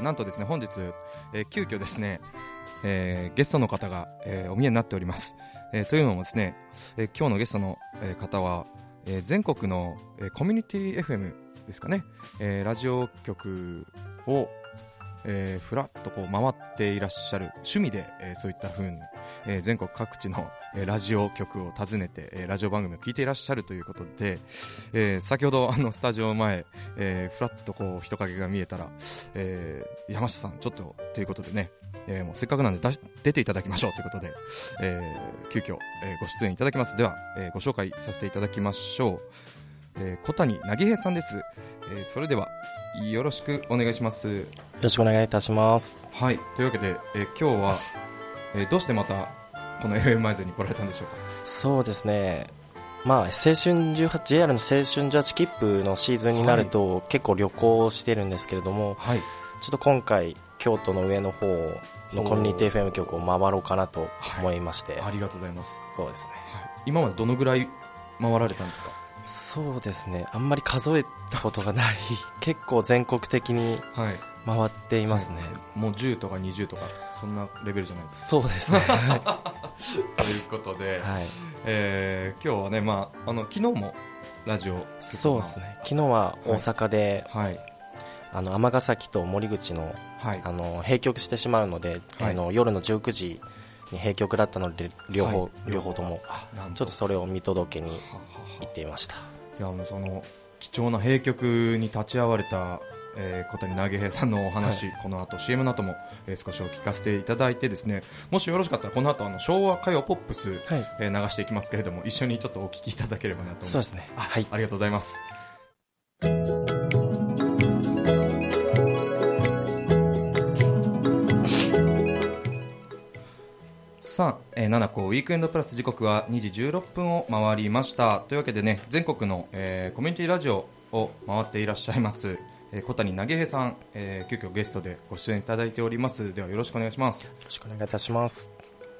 なんとですね、本日、えー急遽ですね、えーゲストの方が、えーお見えになっております。えというのもですね、え今日のゲストの、え方は、え全国の、えコミュニティ FM ですかね、えラジオ局を、えーふらっとこう回っていらっしゃる趣味で、えそういった風に、え全国各地の、えーラジオ局を訪ねて、えーラジオ番組を聞いていらっしゃるということで、えー先ほどあのスタジオ前、えーふらっとこう人影が見えたら、えー山下さんちょっとということでね、えーもうせっかくなんで出ていただきましょうということで、えー急遽、えーご出演いただきます。では、えーご紹介させていただきましょう、えー小谷なぎへいさんです、えーそれではよろしくお願いします。よろしくお願いいたします。はい。というわけで、えー今日は、えーどうしてまたこの FM マイズに来られたんでしょうか？そうですね。まあ、青春18、JR の青春18切符のシーズンになると、結構旅行してるんですけれども、はい。ちょっと今回、京都の上の方のコミュニティ FM 局を回ろうかなと思いまして、ありがとうございます、そうですね。はい、今までどのぐらい回られたんですか？そうですね。あんまり数えたことがない、結構全国的にはい回っていますね。もう10とか20とかそんなレベルじゃないです。かそうですね。はということで、い。えー今日はね、まあ、あの昨日もラジオそうですね。昨日は大阪で、はい。あの、尼崎と森口のはい。あの閉局してしまうので、はい。あの夜の19時に閉局だったので両方,、はい。両方ともちょっとそれを見届けにはは行っていました。いやその貴重な閉局に立ち会われた、えー小谷投げ平さんのお話、この後 CM の後も、えー少しお聞かせていただいてですね。もしよろしかったらこの後あの昭和歌謡ポップス、はい。えー流していきますけれども一緒にちょっとお聞きいただければなと思います。そうですね。あはい。ありがとうございます。さあ、えー、7個ウィークエンドプラス時刻は2時16分を回りました。というわけでね全国の、えーコミュニティラジオを回っていらっしゃいます、えー小谷投げ平さん、えー急遽ゲストでご出演いただいております。ではよろしくお願いします。よろしくお願いいたします。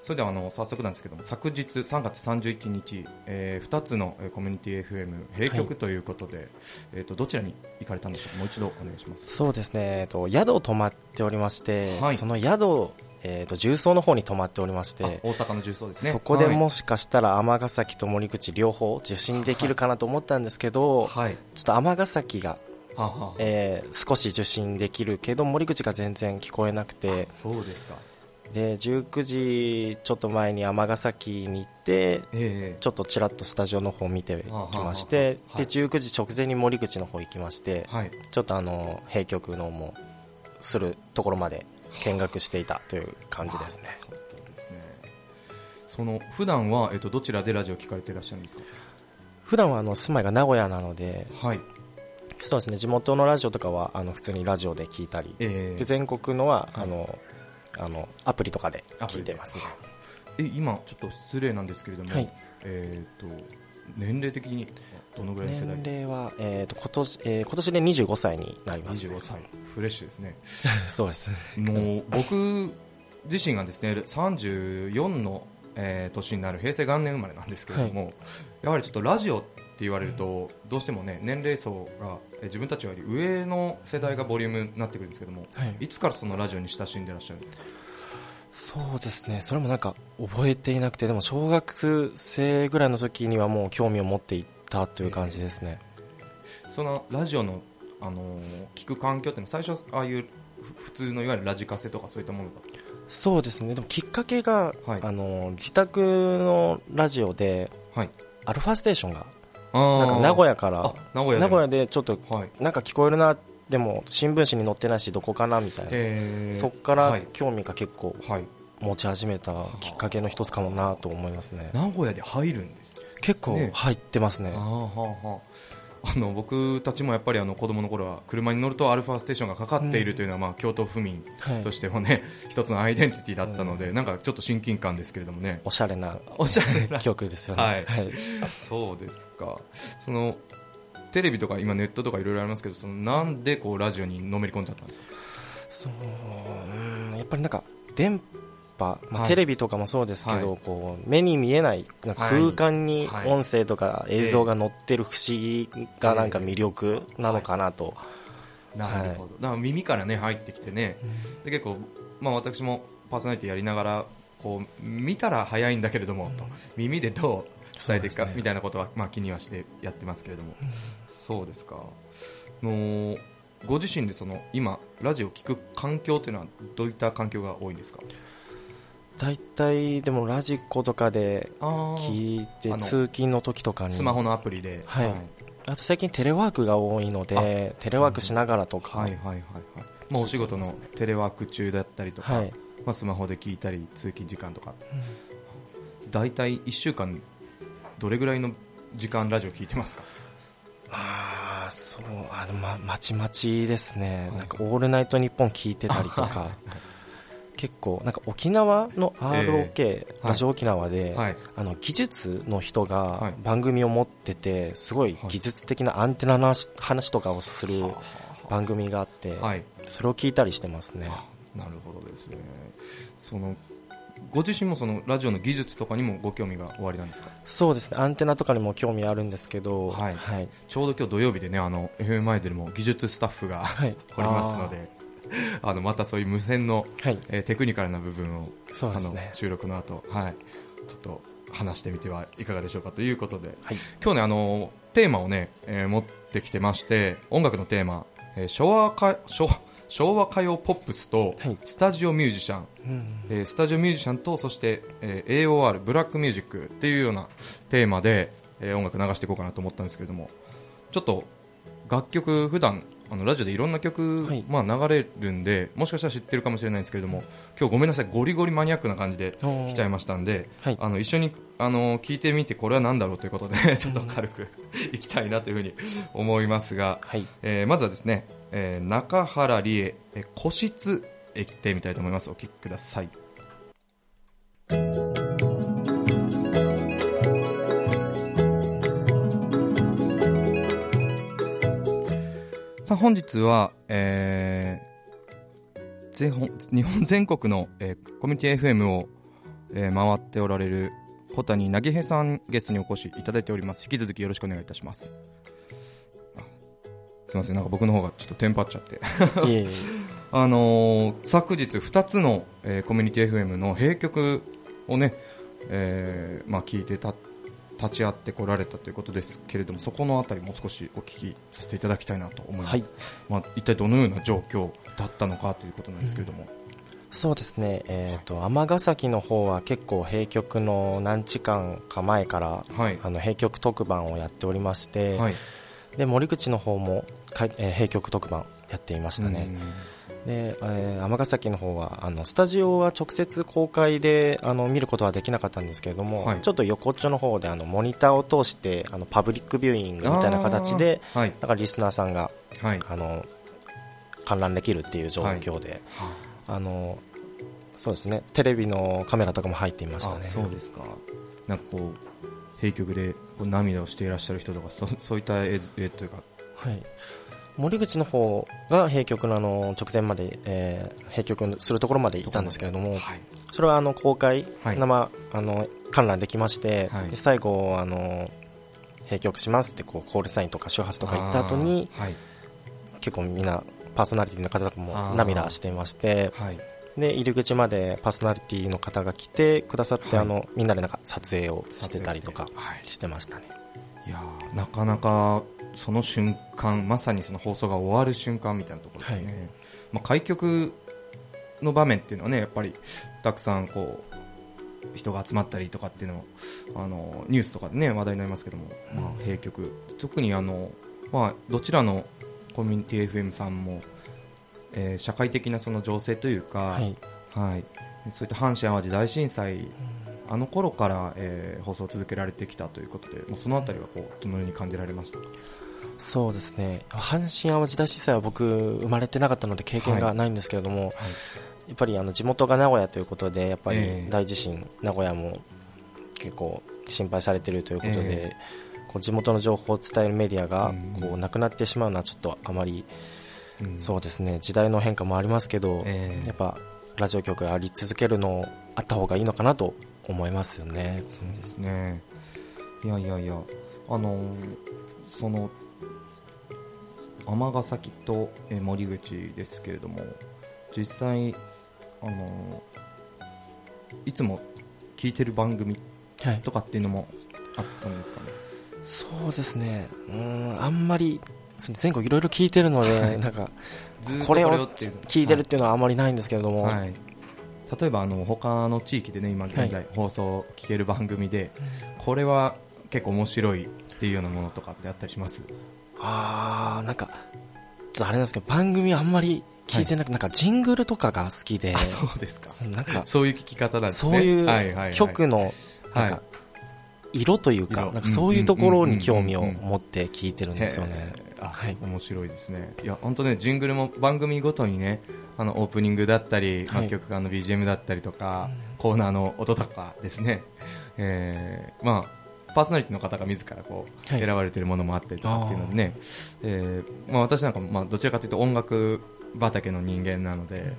それではあの早速なんですけども昨日3月31日、え2つのえーコミュニティ FM 閉局ということで、えー、とどちらに行かれたんでしょうか？もう一度お願いします。そうですね、えっと、宿を泊まっておりまして、はい。その宿、えっと、重曹の方に泊まっておりましあて大阪の重曹ですね。そこではい。もしかしたら尼崎と森口両方受信できるかなと思ったんですけど、はい。ちょっと尼崎が、はあはあ。えー少し受信できるけど森口が全然聞こえなくて。そうですか。で19時ちょっと前に尼崎に行ってえちょっとちらっとスタジオの方見てきましはてあはあはあ。で19時直前に森口の方行きましてはい。ちょっとあの閉局のもするところまで見学していたという感じですね。そうですね。その普段はえっ、とどちらでラジオ聞かれていらっしゃるんですか？普段はあの住まいが名古屋なのではいそうですね。地元のラジオとかはあの普通にラジオで聞いたり。えーで全国のははい。あのあのアプリとかで聞いてますね。え今ちょっと失礼なんですけれども、はい。えっ、と年齢的にどのぐらいの世代？年齢は、えー、と今年えー今年で25歳になります、25歳。フレッシュですね。そうです。ねもう僕自身がですね34の、えー年になる平成元年生まれなんですけれども、やはりちょっとラジオって言われるとどうしてもね年齢層がえー自分たちより上の世代がボリュームになってくるんですけどもはい。いつからそのラジオに親しんでらっしゃるんですか？そうですね。それもなんか覚えていなくてでも小学生ぐらいの時にはもう興味を持っていったという感じですね、そのラジオの、あのー聞く環境ってのは最初ああいうふ普通のいわゆるラジカセとかそういったものだった？そうですね。でもきっかけが、はい。あの自宅のラジオではい。アルファステーションがあなんか名古屋屋から。あ名古屋で。名古屋でちょっとはい。なんか聞こえるな。でも新聞紙に載ってないしどこかなみたいな、えー。そこかはい。ら興味が結構はい、持ち始めたきっかけの一つかもなと思いますね。名古屋で入るんです結構ね。入ってますね。あーはあはああの僕たちもやっぱりあの子供の頃は車に乗るとアルファステーションがかかっているというのは、まあ、京都府民はい。としてもね、一つのアイデンティティだったので、なんかちょっと親近感ですけれどもね。おしゃれなおしゃれな。曲ですよね。はい。はい、そうですか。そのテレビとか今ネットとかいろいろありますけどそのなんでこうラジオにのめり込んじゃったんですか？そううんやっぱりなんか電波、まあはい。テレビとかもそうですけど、はい。こう目に見えない空間にはい。音声とか映像が載ってる不思議がなんか魅力なのかなと。なるほど、だから耳からね入ってきてね、で結構、まあ、私もパーソナリティやりながらこう見たら早いんだけれども、と。耳でどう伝えていくか、みたいなことは、まあ、気にはしてやってますけれども、そうですか。のご自身でその今ラジオを聞く環境というのはどういった環境が多いんですか？大体でもラジコとかで聞いて通勤の時とかに。スマホのアプリで、はい、はい、あと最近テレワークが多いのでテレワークしながらとか、はいはいはいはい。まあ、お仕事のテレワーク中だったりとか、はい、まあ、スマホで聞いたり通勤時間とか、うん、大体1週間どれぐらいの時間ラジオ聞いてますか？ああそう。あの、ま、まちまちですね、はい、なんか「オールナイトニッポン」聞いてたりとか 結構なんか沖縄の ROK、えー、ラジオ沖縄で、はい、あの技術の人が番組を持っててすごい技術的なアンテナの話とかをする番組があって、はい、それを聞いたりしてますね。なるほどですね。そのご自身もそのラジオの技術とかにもご興味がおありなんですか？そうですね。アンテナとかにも興味あるんですけど、はい、はい、ちょうど今日土曜日でねあの FM アイドルも技術スタッフが、はい、おりますので あのまたそういう無線の、はい、えー、テクニカルな部分を、そうですね、あの収録の後、はい、ちょっと話してみてはいかがでしょうかということで、はい、今日ねあのテーマをね、えー、持ってきてまして音楽のテーマ、えー、昭和か昭昭和歌謡ポップスとスタジオミュージシャン、はい、えー、スタジオミュージシャンとそして、えー、AOR ブラックミュージックっていうようなテーマで、えー、音楽流していこうかなと思ったんですけれども。ちょっと楽曲普段あのラジオでいろんな曲、はい、まあ、流れるんでもしかしたら知ってるかもしれないんですけれども今日ごめんなさいゴリゴリマニアックな感じで来ちゃいましたんで、はい、あの一緒にあの聞いてみてこれは何だろうということで ちょっと軽く いきたいなというふうに思いますが、はい、えー、まずはですね、えー、中原理恵、え個室へ行ってみたいと思います。お聞きください。さあ本日は、えー、日本全国の、えー、コミュニティ FM を、えー、回っておられる小谷凪平さんゲストにお越しいただいております。引き続きよろしくお願いいたします。すみません。なんか僕の方がちょっとテンパっちゃって。あのー、昨日2つの、えー、コミュニティ FM の閉局をね、えーまあ、聞いてた立ち会ってこられたということですけれどもそこのあたりもう少しお聞きさせていただきたいなと思います、はい、まあ、一体どのような状況だったのかということなんですけれども、うん、そうですね、えーと、尼崎の方は結構閉局の何時間か前から、はい、あの閉局特番をやっておりまして、はい、で森口の方もか、えー、閉局特番やっていましたね。で、えー、尼崎の方はあのスタジオは直接公開であの見ることはできなかったんですけれども、はい、ちょっと横っちょの方であのモニターを通してあのパブリックビューイングみたいな形で、はい、だからリスナーさんが、はい、あの観覧できるっていう状況で、あ。のそうですね。テレビのカメラとかも入っていましたね。そうですか。なんかこう閉局でこう涙をしていらっしゃる人とかそそういった絵というか、はい、森口の方が閉局のあの直前まで、えー、閉局するところまでいたんですけれども、はい、それはあの公開、はい、生あの観覧できまして、はい、で最後あの閉局しますってこうコールサインとか周波数とか言った後に、はい、結構みんなパーソナリティの方とかも涙していまして、で入り口までパーソナリティの方が来てくださって、あのみんなでなんか撮影をしてたりとかしてましたね。いやなかなかその瞬間まさにその放送が終わる瞬間みたいなところでね、はい、まあ、開局の場面っていうのはねやっぱりたくさんこう人が集まったりとかっていうのあのニュースとかでね話題になりますけども、まあ、閉局。特にあの、まあ、どちらのコミュニティ FM さんも、えー、社会的なその情勢というか、はい、はい、そういった阪神・淡路大震災あの頃から、えー、放送を続けられてきたということで、もうそのあたりはこうどのように感じられましたか？そうですね。阪神・淡路大震災は僕生まれてなかったので経験がないんですけれども、はい。はい、やっぱりあの地元が名古屋ということでやっぱり大地震、えー、名古屋も結構心配されているということで、えー、こう地元の情報を伝えるメディアがこうなくなってしまうのはちょっとあまり、うん、そうですね。時代の変化もありますけど、えー、やっぱラジオ局があり続けるのあった方がいいのかなと思いますよね。そうですね。いやいやいやあのその尼崎と、え森口ですけれども実際あのいつも聞いてる番組とかっていうのもあったんですかね、はい、そうですね。うんあんまり全国いろいろ聞いてるので なんかこれを聞いてるっていうのはあまりないんですけれども、はい、例えばあの他の地域でね今現在放送聞ける番組で、これは結構面白いっていうようなものとかってあったりします？ああなんかあれなんですけど番組あんまり聞いてなく、はい、なんかジングルとかが好きでそうですか。なんかそういう聞き方なんですね。そういう曲のなんか色というかなんかそういうところに興味を持って聞いてるんですよね。はい、面白いですね。いや本当ねジングルも番組ごとにねあのオープニングだったり、はい、曲間の BGM だったりとか、コーナーの音とかですね、えー、まあパーソナリティの方が自らこう、選ばれているものもあったりとかっていうのでね、えーまあ、私なんかまあどちらかというと音楽畑の人間なので、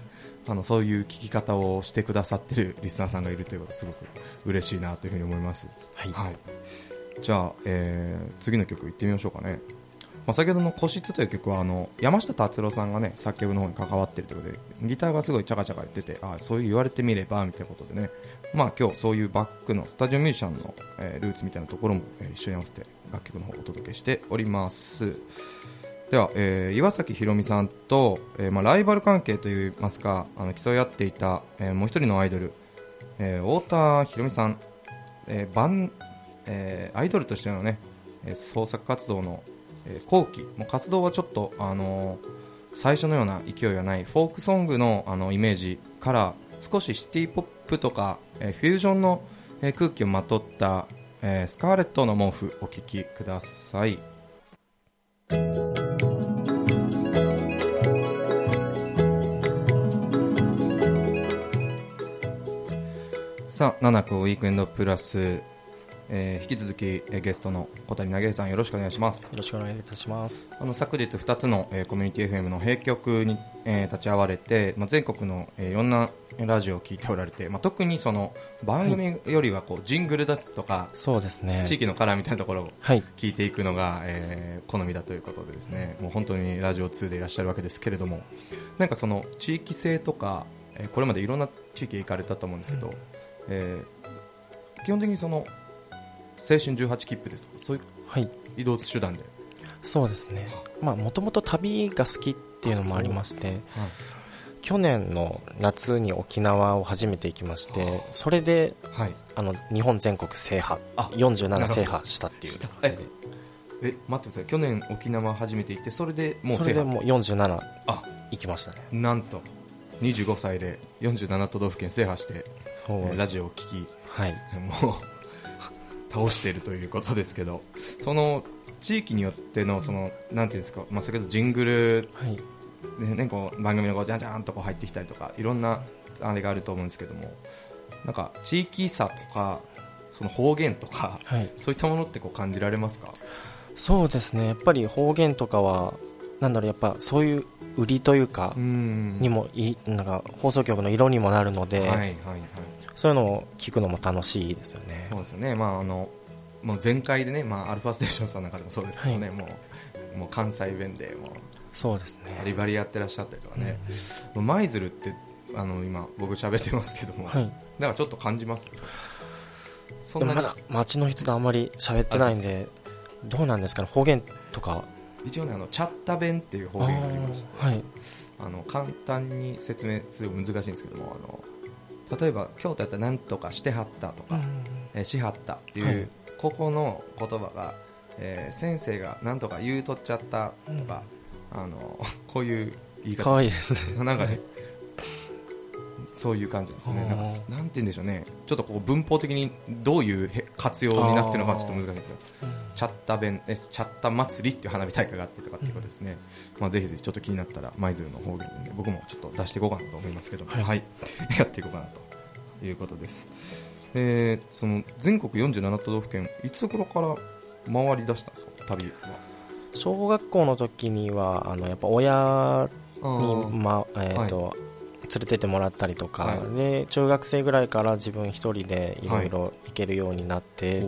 あのそういう聞き方をしてくださってるリスナーさんがいるということすごく嬉しいなというふうに思います。はい、はい、じゃあ、えー、次の曲いってみましょうかね。まあ、先ほどの「個室」という曲はあの山下達郎さんがね作曲の方に関わってるということでギターがすごいチャカチャカ言っててあそういう言われてみればみたいなことでね。まあ今日そういうバックのスタジオミュージシャンの、えー、ルーツみたいなところも、えー、一緒に合わせて楽曲の方をお届けしております。では、えー、岩崎宏美さんと、えーまあ、ライバル関係といいますかあの競い合っていた、えー、もう一人のアイドル、えー、太田宏美さん、えーバンえー、アイドルとしてのね、創作活動の、えー、後期もう活動はちょっと、あのー、最初のような勢いはないフォークソングのあのイメージから少しシティポップとか、えー、フュージョンの、えー、空気をまとった、えー、スカーレットの毛布お聴きください。さあ、七子ウィークエンドプラスえー、引き続き、えー、ゲストの小谷投げさんよろしくお願いします。よろしくお願いいたします。あの昨日2つの、えー、コミュニティ FM の閉局に、えー、立ち会われて、まあ、全国の、えー、いろんなラジオを聞いておられて、まあ、特にその番組よりはこう、ジングルだとかそうですね。地域のカラーみたいなところを聞いていくのが、はい、えー、好みだということでですね。もう本当にラジオ2でいらっしゃるわけですけれどもなんかその地域性とか、えー、これまでいろんな地域へ行かれたと思うんですけど、うん、えー、基本的にその青春18切符です。そういう移動手段で、はい、そうですね。もともと旅が好きっていうのもありまして、はい、去年の夏に沖縄を初めて行きましてそれで、はい、あの日本全国制覇47制覇したっていうええ待ってください。去年沖縄初めて行ってそれでもうそれでもう47あ。行きましたね。なんと25歳で47都道府県制覇して、ラジオを聴き、はい、もう倒しているということですけどその地域によってのそのなんていうんですか、まあ、先ほどジングル、はい。ね、こう番組のこうじゃんじゃんとこう入ってきたりとかいろんなあれがあると思うんですけどもなんか地域差とかその方言とか、はい、そういったものってこう感じられますか？そうですね。やっぱり方言とかはなんだろうやっぱそういう売りというかにもいなんか放送局の色にもなるので、はいはいはい、そういうのを聞くのも楽しいですよね。そうですよね。まああのもう前回でね、まあアルファステーションさんの中でもそうですけどね、はい、もうもう関西弁でもうそうですね。バリバリやってらっしゃったりとかね。うん、舞鶴ってあの今僕喋ってますけども、はい、だからちょっと感じます？そんなまだ街の人とあんまり喋ってないんで、どうなんですかね？方言とか一応ねあのチャッタ弁っていう方言がありまして、はい、あの簡単に説明する難しいんですけどもあの例えば京都やったら何とかしてはったとか、えー、しはったっていう、はい、ここの言葉が、えー、先生が何とか言うとっちゃったとか、うん、あの こういう言い方。かわいいですね。なんかね、そういう感じですね。なんかなんて言うんでしょうねちょっとこう文法的にどういう活用になってるのかちょっと難しいんですけど、チャッタ弁えチャッタ祭りっていう花火大会があってとかっていうことですね、うん、まあ、ぜひぜひちょっと気になったら舞鶴の方言で、ね、僕もちょっと出していこうかなと思いますけども、はい、はい、やっていこうかなということです、えー、その全国47都道府県いつ頃から回り出したんですか？旅は。小学校の時にはあのやっぱ親に、まえーと、はい連れてってもらったりとか、はい、で中学生ぐらいから自分一人でいろい。ろ行けるようになって、っ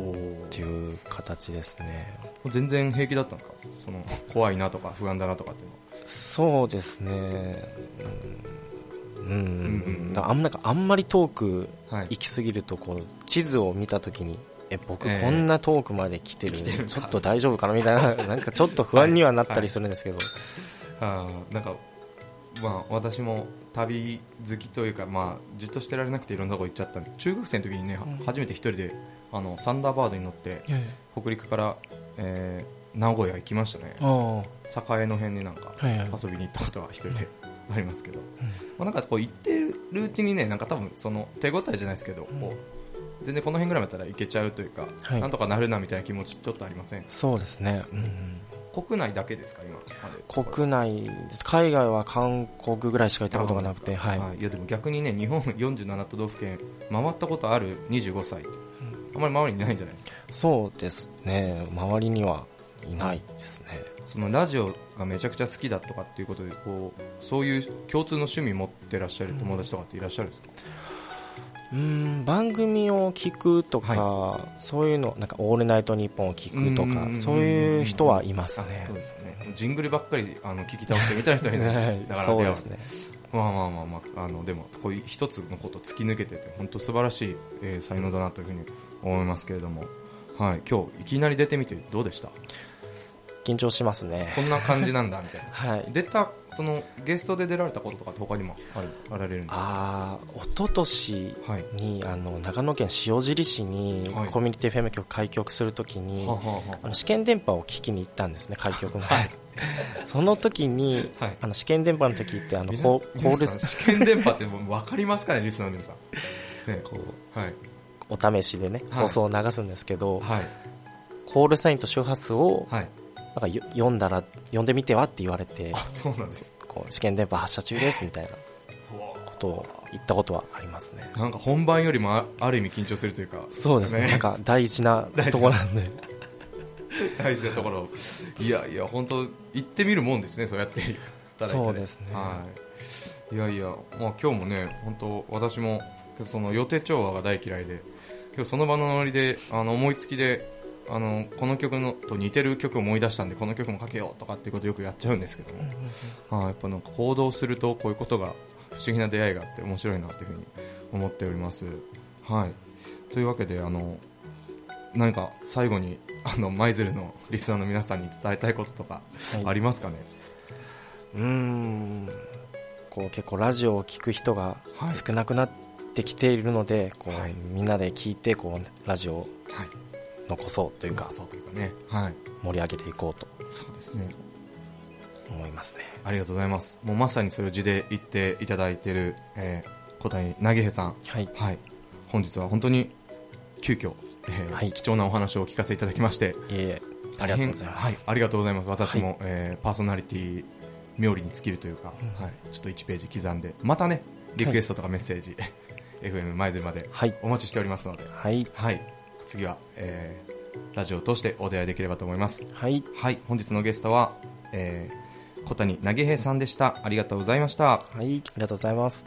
ていう形ですね。全然平気だったんですか？その怖いなとか不安だなとかっていうのは。そうですね。うん、うん。うん、あんなんかあんまり遠く行き過ぎるとこう地図を見たときにえ僕こんな遠くまで来てる、えー、ちょっと大丈夫かな？みたいな。なんかちょっと不安にはなったりするんですけど、はい。はい、あなんかまあ、私も旅好きというか、まあ、じっとしてられなくていろんなとこ行っちゃったんで中学生の時にね、うん、初めて一人であのサンダーバードに乗って、北陸から、えー、名古屋行きましたね。栄の辺になんか遊びに行ったことは一人でありますけど、まあ、なんかこう行ってるうちにねなんか多分その手応えじゃないですけど、こう全然この辺ぐらいだったらいけちゃうというか、はい、なんとかなるなみたいな気持ちちょっとありません？そうですね、うん国内だけですか今国内海外は韓国ぐらいしか行ったことがなくて、はい、いやでも逆にね日本47都道府県回ったことある25歳、うん、あまり周りにいないんじゃないですか？そうですね。周りにはいないですね。そのラジオがめちゃくちゃ好きだとかっていうことでこうそういう共通の趣味持ってらっしゃる友達とかっていらっしゃるんですか、うん番組を聞くとか、はい、そういうのなんか「オールナイトニッポン」を聞くとかそういう人はいますね。ねジングルばっかりあの聞き倒してみたいな人いない、だからそうですね。まあまあまあまああのでもこういう一つのことを突き抜けてて本当素晴らしい、えー、才能だなというふうに思いますけれども、はい、今日いきなり出てみてどうでした？緊張しますね。こんな感じなんだみたいな、はい、出たそのゲストで出られたこととか他にもあるあられるんですかああ一昨年に、はい、あの長野県塩尻市にコミュニティ FM 局開局するときに、はい、あの試験電波を聞きに行ったんですね開局の、はい、その時に、はい、あの試験電波の時ってあのコール試験電波ってもう分かりますかねリスナーの皆さん、ね、こう、はい、お試しでね、放送を流すんですけど、はい、コールサインと周波数を、はいなんか読んだら読んでみてはって言われてそうなんです。こう試験電波発射中ですみたいなことを言ったことはありますね。なんか本番よりもある意味緊張するというか。そうですね、ね、なんか大事な ところなんで。大事なところ。いやいや本当行ってみるもんですねそうやって。そうですね、はい、いやいや、まあ、今日もね本当私もその予定調和が大嫌いで今日その場のノリであの思いつきであのこの曲のと似てる曲を思い出したんでこの曲もかけようとかっていうことをよくやっちゃうんですけども、あやっぱなんか行動するとこういうことが不思議な出会いがあって面白いなというふうに思っております。はい、というわけであの何か最後にあの舞鶴のリスナーの皆さんに伝えたいこととかありますかね、はい、うん。こう結構ラジオを聞く人が少なくなってきているので、こう、はい、みんなで聞いてこうラジオを、はい残そうというかそうというかね、はい、盛り上げていこうとそうですね。思いますね。ありがとうございます。もうまさにそれを字で言っていただいている、えー、小谷投げさん、はい、はい、本日は本当に急遽、えーはい、貴重なお話をお聞かせいただきましていえいえありがとうございます、はい、ありがとうございます。私も、はい、えー、パーソナリティ冥利に尽きるというか、うん、はい、ちょっと1ページ刻んでまたねリクエストとかメッセージ、はい、FM 舞鶴までお待ちしておりますので、はい、はい、次は、えー、ラジオを通してお出会いできればと思います。はい。はい、本日のゲストは、えー、小谷投げ平さんでした。ありがとうございました。はい、ありがとうございます。